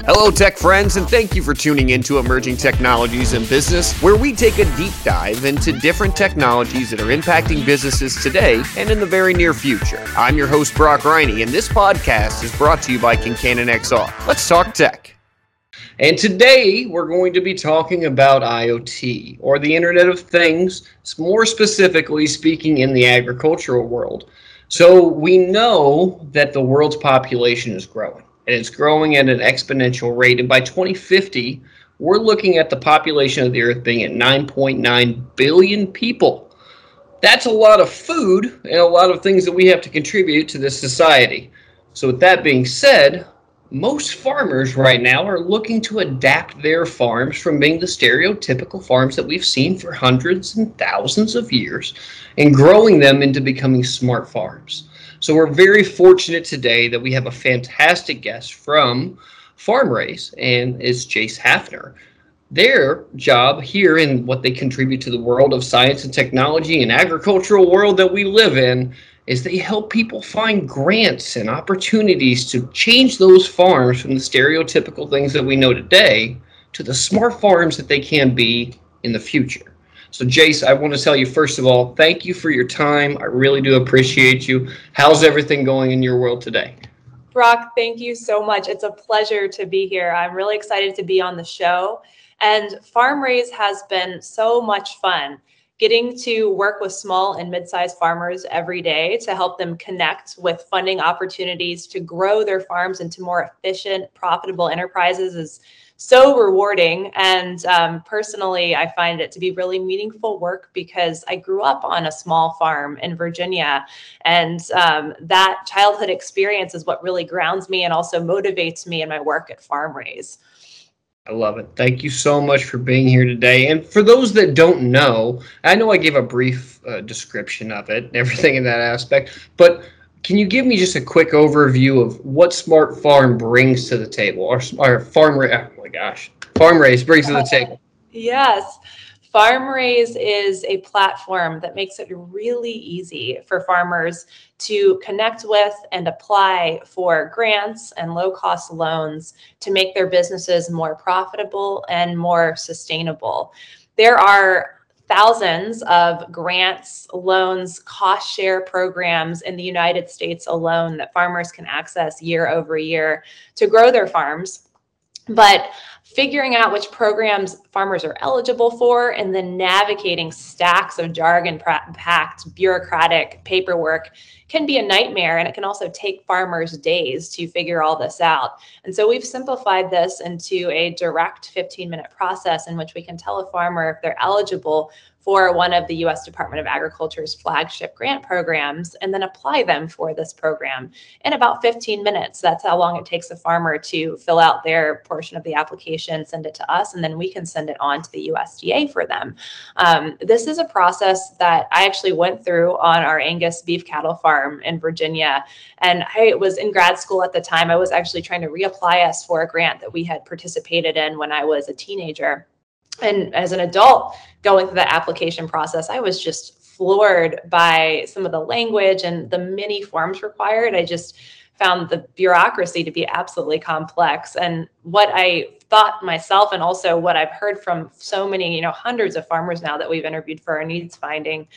Hello, tech friends, and thank you for tuning in to Emerging Technologies in Business, where we take a deep dive into different technologies that are impacting businesses today and in the very near future. I'm your host, Brock Riney, and this podcast is brought to you by Kincannon XR. Let's talk tech. And today we're going to be talking about IoT, or the Internet of Things, more specifically speaking in the agricultural world. So we know that the world's population is growing and it's growing at an exponential rate. And by 2050, we're looking at the population of the Earth being at 9.9 billion people. That's a lot of food and a lot of things that we have to contribute to this society. So, with that being said, most farmers right now are looking to adapt their farms from being the stereotypical farms that we've seen for hundreds and thousands of years and growing them into becoming smart farms. So we're very fortunate today that we have a fantastic guest from FarmRaise, and is Jayce Hafner. Their job here and what they contribute to the world of science and technology and agricultural world that we live in is they help people find grants and opportunities to change those farms from the stereotypical things that we know today to the smart farms that they can be in the future. So, Jayce, I want to tell you first of all, thank you for your time. I really do appreciate you. How's everything going in your world today? Brock, thank you so much. It's a pleasure to be here. I'm really excited to be on the show. And FarmRaise has been so much fun getting to work with small and mid-sized farmers every day to help them connect with funding opportunities to grow their farms into more efficient profitable enterprises is so rewarding. And um, personally, I find it to be really meaningful work because I grew up on a small farm in Virginia. And um, that childhood experience is what really grounds me and also motivates me in my work at FarmRaise. I love it. Thank you so much for being here today. And for those that don't know, I know I gave a brief uh, description of it, and everything in that aspect, but can you give me just a quick overview of what Smart Farm brings to the table, or, or Farm? Raise? Oh my gosh, FarmRaise brings to the table? Yes, FarmRaise is a platform that makes it really easy for farmers to connect with and apply for grants and low cost loans to make their businesses more profitable and more sustainable. There are thousands of grants, loans, cost share programs in the United States alone that farmers can access year over year to grow their farms. But figuring out which programs farmers are eligible for and then navigating stacks of jargon packed bureaucratic paperwork can be a nightmare and it can also take farmers days to figure all this out. And so we've simplified this into a direct 15 minute process in which we can tell a farmer if they're eligible for one of the US Department of Agriculture's flagship grant programs and then apply them for this program in about 15 minutes. That's how long it takes a farmer to fill out their portion of the application, send it to us, and then we can send it on to the USDA for them. Um, this is a process that I actually went through on our Angus beef cattle farm in Virginia. And I was in grad school at the time. I was actually trying to reapply us for a grant that we had participated in when I was a teenager and as an adult going through the application process i was just floored by some of the language and the many forms required. I just found the bureaucracy to be absolutely complex. And what i thought myself and also what i've heard from so many you know hundreds of farmers now that we've interviewed for our needs finding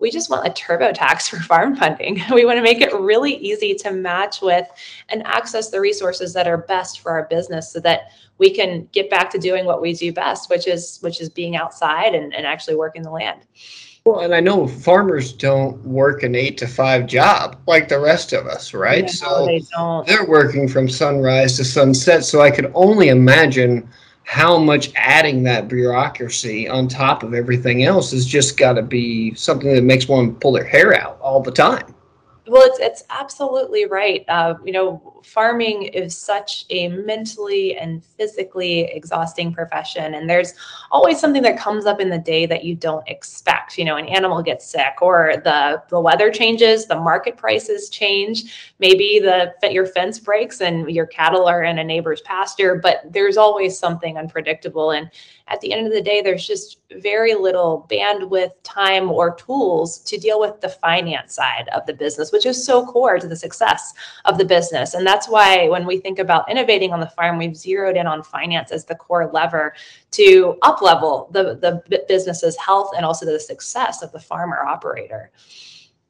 we just want a TurboTax for farm funding. We want to make it really easy to match with and access the resources that are best for our business so that we can get back to doing what we do best, which is which is being outside and, and actually working the land. Well, and I know farmers don't work an eight to five job like the rest of us, right? No, so they don't. they're working from sunrise to sunset. So I could only imagine how much adding that bureaucracy on top of everything else has just got to be something that makes one pull their hair out all the time. Well, it's it's absolutely right. Uh, you know, farming is such a mentally and physically exhausting profession, and there's always something that comes up in the day that you don't expect. You know, an animal gets sick, or the the weather changes, the market prices change. Maybe the your fence breaks and your cattle are in a neighbor's pasture, but there's always something unpredictable. And at the end of the day, there's just very little bandwidth, time, or tools to deal with the finance side of the business, which is so core to the success of the business. And that's why when we think about innovating on the farm, we've zeroed in on finance as the core lever to up level the, the business's health and also the success of the farmer operator.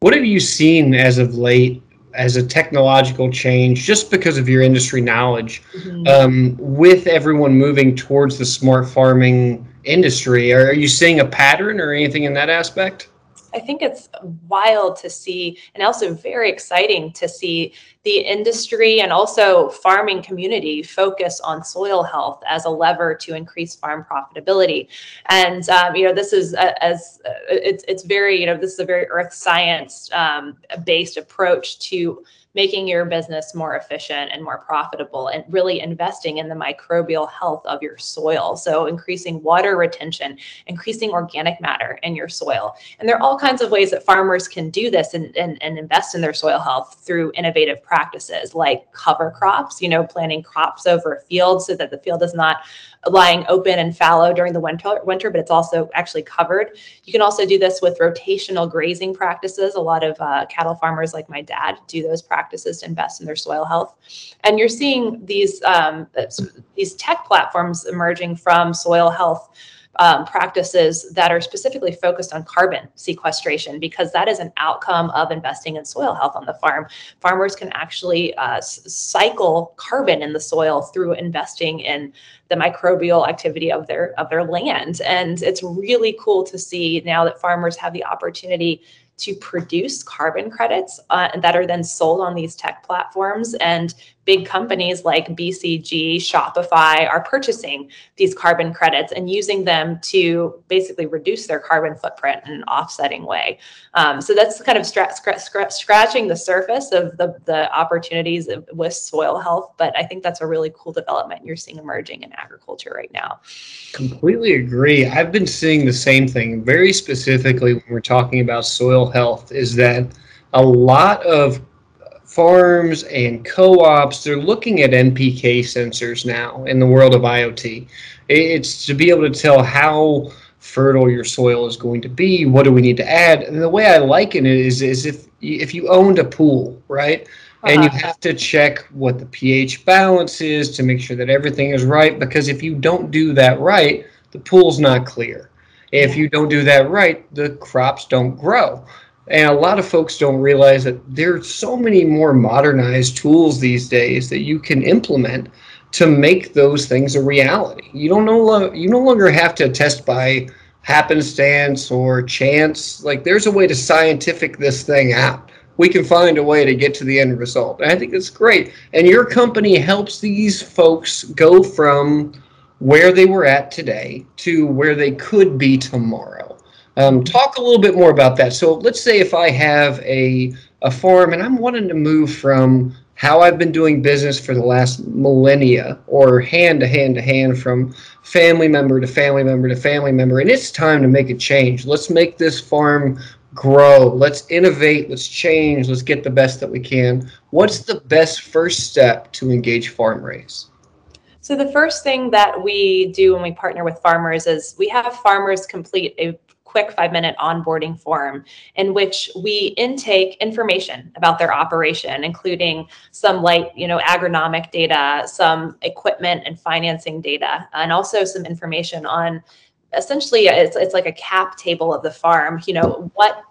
What have you seen as of late as a technological change, just because of your industry knowledge, mm-hmm. um, with everyone moving towards the smart farming industry? Are, are you seeing a pattern or anything in that aspect? I think it's wild to see and also very exciting to see the industry and also farming community focus on soil health as a lever to increase farm profitability. And um, you know, this is a, as uh, it's it's very you know this is a very earth science um, based approach to making your business more efficient and more profitable and really investing in the microbial health of your soil. So, increasing water retention, increasing organic matter in your soil. And there are all kinds of ways that farmers can do this and, and, and invest in their soil health through innovative practices like cover crops, you know, planting crops over a field so that the field is not lying open and fallow during the winter, winter, but it's also actually covered. You can also do this with rotational grazing practices. A lot of uh, cattle farmers, like my dad, do those practices to invest in their soil health. And you're seeing these um, these tech platforms emerging from soil health um, practices that are specifically focused on carbon sequestration because that is an outcome of investing in soil health on the farm. Farmers can actually uh, cycle carbon in the soil through investing in the microbial activity of their of their land, and it's really cool to see now that farmers have the opportunity to produce carbon credits uh, that are then sold on these tech platforms and big companies like BCG, Shopify are purchasing these carbon credits and using them to basically reduce their carbon footprint in an offsetting way. Um, so that's kind of scra- scra- scratching the surface of the, the opportunities of, with soil health. But I think that's a really cool development you're seeing emerging in agriculture right now. Completely agree. I've been seeing the same thing very specifically when we're talking about soil health is that a lot of farms and co-ops they're looking at npk sensors now in the world of iot it's to be able to tell how fertile your soil is going to be what do we need to add? And the way i liken it is, is if if you owned a pool right? Uh-huh. and you uh-huh. have to check what the ph balance is to make sure that everything is right because if you don't do that right the pool's not clear. If you don't do that right the crops don't grow and a lot of folks don't realize that there are so many more modernized tools these days that you can implement to make those things a reality. You don't know you no longer have to test by happenstance or chance. Like there's a way to scientific this thing out. We can find a way to get to the end result. And I think it's great. And your company helps these folks go from where they were at today to where they could be tomorrow. Um, talk a little bit more about that. So let's say if I have a a farm and I'm wanting to move from how I've been doing business for the last millennia or hand to hand to hand from family member to family member to family member and it's time to make a change. Let's make this farm grow. Let's innovate, let's change, let's get the best that we can. What's the best first step to engage FarmRaise? So the first thing that we do when we partner with farmers is we have farmers complete a quick five minute onboarding form in which we intake information about their operation, including some light, you know, agronomic data, some equipment and financing data, and also some information on essentially it's, it's like a cap table of the farm, you know, what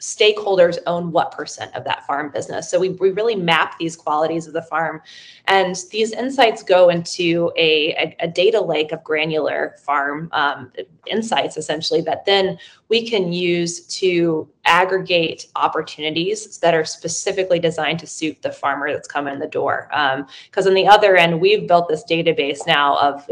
stakeholders own what percent of that farm business. So we, we really map these qualities of the farm. And these insights go into a, a, a data lake of granular farm um, insights, essentially, that then we can use to aggregate opportunities that are specifically designed to suit the farmer that's coming in the door. Because um, on the other end, we've built this database now of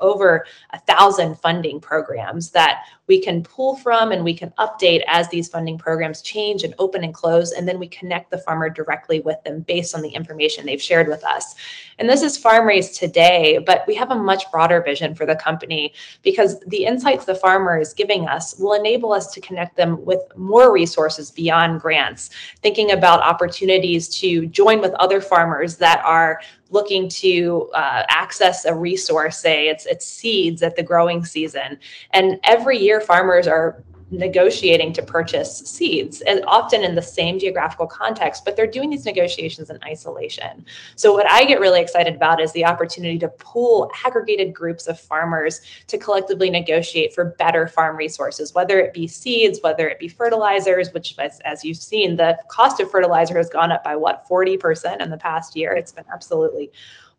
over a thousand funding programs that we can pull from and we can update as these funding programs change and open and close. And then we connect the farmer directly with them based on the information they've shared with us. And this is farm raised today, but we have a much broader vision for the company because the insights the farmer is giving us will enable us to connect them with more resources beyond grants, thinking about opportunities to join with other farmers that are looking to uh, access a resource say it's it's seeds at the growing season. And every year farmers are negotiating to purchase seeds, and often in the same geographical context, but they're doing these negotiations in isolation. So, what I get really excited about is the opportunity to pool aggregated groups of farmers to collectively negotiate for better farm resources, whether it be seeds, whether it be fertilizers, which, as, as you've seen, the cost of fertilizer has gone up by what, 40% in the past year? It's been absolutely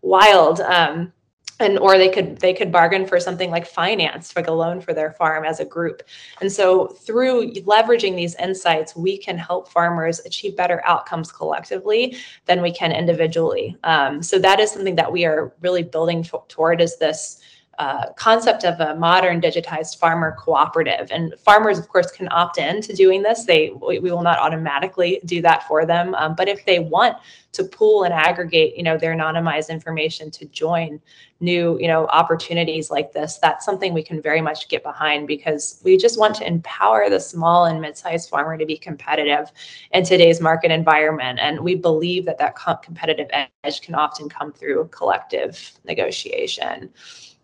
wild. Um, and or they could they could bargain for something like finance like a loan for their farm as a group. And so through leveraging these insights we can help farmers achieve better outcomes collectively than we can individually. Um, so that is something that we are really building t- toward is this uh, concept of a modern digitized farmer cooperative. And farmers, of course, can opt in to doing this. They we, we will not automatically do that for them, um, but if they want to pool and aggregate, you know, their anonymized information to join new, you know, opportunities like this, that's something we can very much get behind because we just want to empower the small and mid-sized farmer to be competitive in today's market environment. And we believe that that competitive edge can often come through collective negotiation.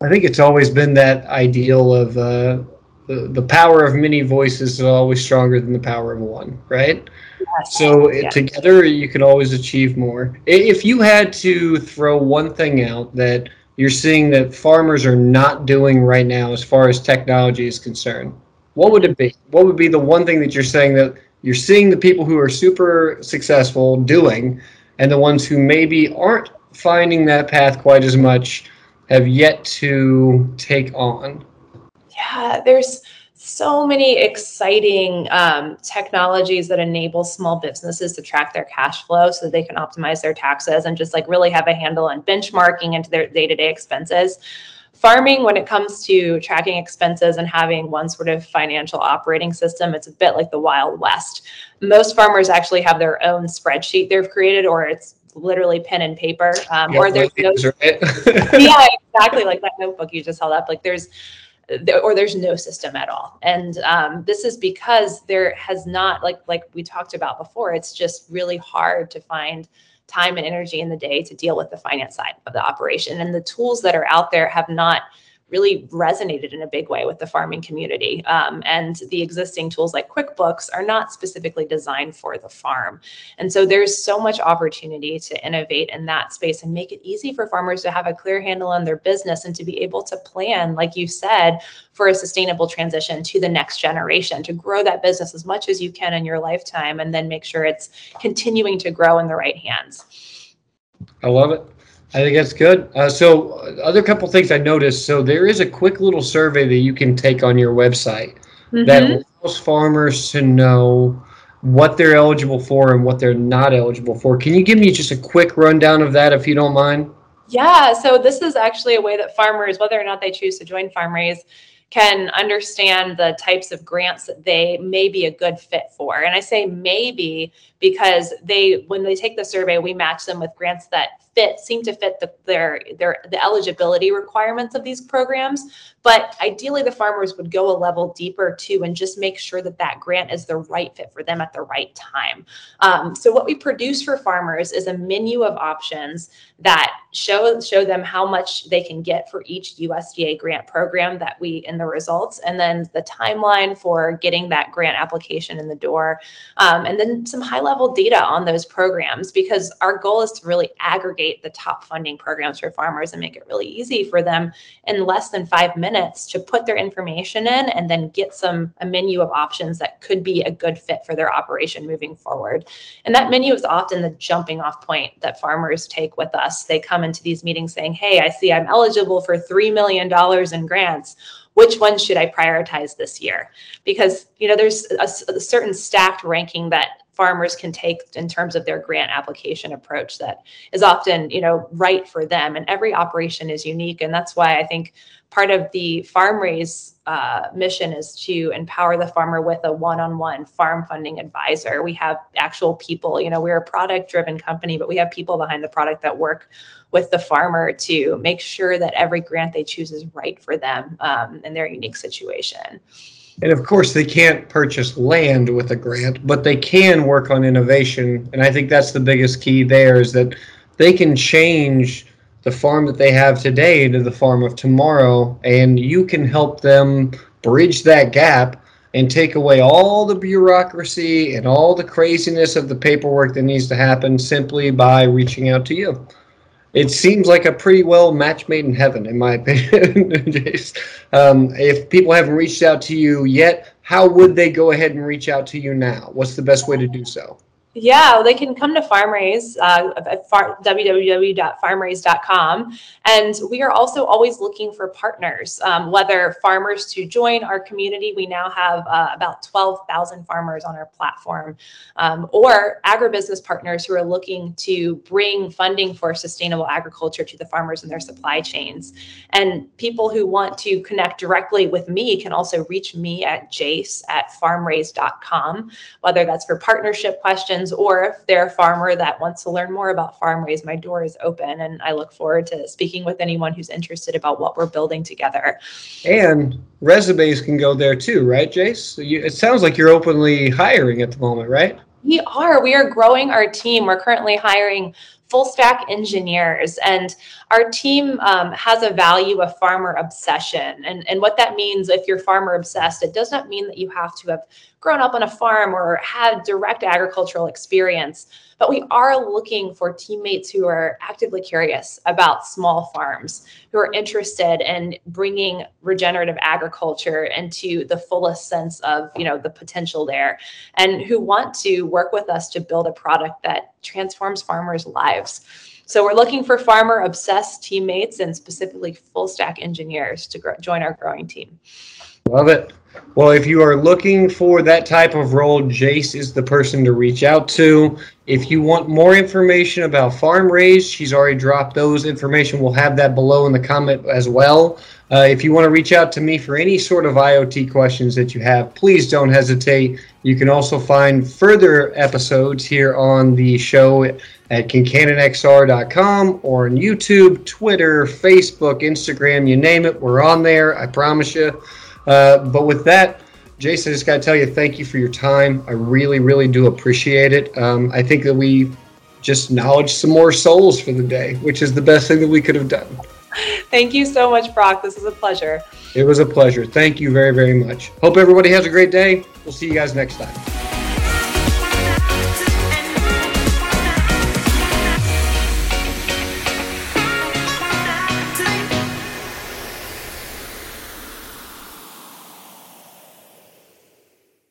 I think it's always been that ideal of uh, the, the power of many voices is always stronger than the power of one, right? Yes. So together you can always achieve more. If you had to throw one thing out that you're seeing that farmers are not doing right now as far as technology is concerned, what would it be? What would be the one thing that you're saying that you're seeing the people who are super successful doing and the ones who maybe aren't finding that path quite as much have yet to take on? Yeah, there's so many exciting um, technologies that enable small businesses to track their cash flow so that they can optimize their taxes and just like really have a handle on benchmarking into their day-to-day expenses farming when it comes to tracking expenses and having one sort of financial operating system it's a bit like the wild west most farmers actually have their own spreadsheet they've created or it's literally pen and paper um, or there's no right? yeah exactly like that notebook you just held up like there's or there's no system at all and um, this is because there has not like like we talked about before it's just really hard to find time and energy in the day to deal with the finance side of the operation and the tools that are out there have not really resonated in a big way with the farming community. Um, and the existing tools like QuickBooks are not specifically designed for the farm. And so there's so much opportunity to innovate in that space and make it easy for farmers to have a clear handle on their business and to be able to plan, like you said, for a sustainable transition to the next generation, to grow that business as much as you can in your lifetime and then make sure it's continuing to grow in the right hands. I love it. I think that's good. Uh, so, other couple things I noticed. So, there is a quick little survey that you can take on your website mm-hmm. that allows farmers to know what they're eligible for and what they're not eligible for. Can you give me just a quick rundown of that, if you don't mind? Yeah. So, this is actually a way that farmers, whether or not they choose to join FarmRaise, can understand the types of grants that they may be a good fit for. And I say maybe because they when they take the survey, we match them with grants that fit seem to fit the, their their the eligibility requirements of these programs. But ideally the farmers would go a level deeper too and just make sure that that grant is the right fit for them at the right time. Um, so what we produce for farmers is a menu of options that show show them how much they can get for each usda grant program that we in the results and then the timeline for getting that grant application in the door. Um, and then some high level data on those programs because our goal is to really aggregate aggregate the top funding programs for farmers and make it really easy for them in less than five minutes to put their information in and then get some a menu of options that could be a good fit for their operation moving forward. And that menu is often the jumping off point that farmers take with us. They come into these meetings saying, Hey, I see I'm eligible for $3 million in grants which one should I prioritize this year? Because you know there's a, a, certain stacked ranking that farmers can take in terms of their grant application approach that is often you know right for them. And every operation is unique. And that's why i think part of the FarmRaise uh, mission is to empower the farmer with a one-on-one farm funding advisor. We have actual people you know we're a product driven company but we have people behind the product that work with the farmer to make sure that every grant they choose is right for them um, in their unique situation and of course, they can't purchase land with a grant, but they can work on innovation. And I think that's the biggest key there is that they can change the farm that they have today to the farm of tomorrow, and you can help them bridge that gap and take away all the bureaucracy and all the craziness of the paperwork that needs to happen simply by reaching out to you. It seems like a pretty well match made in heaven, in my opinion. um, if people haven't reached out to you yet, how would they go ahead and reach out to you now? What's the best way to do so? Yeah, they can come to FarmRaise uh, at far, www.farmraise.com. And we are also always looking for partners, um, whether farmers to join our community. We now have uh, about 12,000 farmers on our platform, um, or agribusiness partners who are looking to bring funding for sustainable agriculture to the farmers and their supply chains. And people who want to connect directly with me can also reach me at jayce at farmraise.com, whether that's for partnership questions questions, or if they're a farmer that wants to learn more about FarmRaise, my door is open. And I look forward to speaking with anyone who's interested about what we're building together. And resumes can go there too, right, Jayce? So you, it sounds like you're openly hiring at the moment, right? We are. We are growing our team. We're currently hiring full stack engineers. And our team um, has a value of farmer obsession. And, and what that means, if you're farmer obsessed, it does not mean that you have to have grown up on a farm or had direct agricultural experience. But we are looking for teammates who are actively curious about small farms, who are interested in bringing regenerative agriculture into the fullest sense of you know the potential there, and who want to work with us to build a product that transforms farmers' lives. So we're looking for farmer obsessed teammates and specifically full stack engineers to grow, join our growing team. Love it. Well, if you are looking for that type of role, Jayce is the person to reach out to. If you want more information about farm FarmRaise, she's already dropped those information. We'll have that below in the comment as well. Uh, if you want to reach out to me for any sort of IoT questions that you have, please don't hesitate. You can also find further episodes here on the show at kincanonxr.com or on YouTube, Twitter, Facebook, Instagram, you name it. We're on there. I promise you. Uh, but with that, Jason, I just got to tell you, thank you for your time. I really, really do appreciate it. Um, I think that we just knowledge some more souls for the day, which is the best thing that we could have done. Thank you so much, Brock. This is a pleasure. It was a pleasure. Thank you very, very much. Hope everybody has a great day. We'll see you guys next time.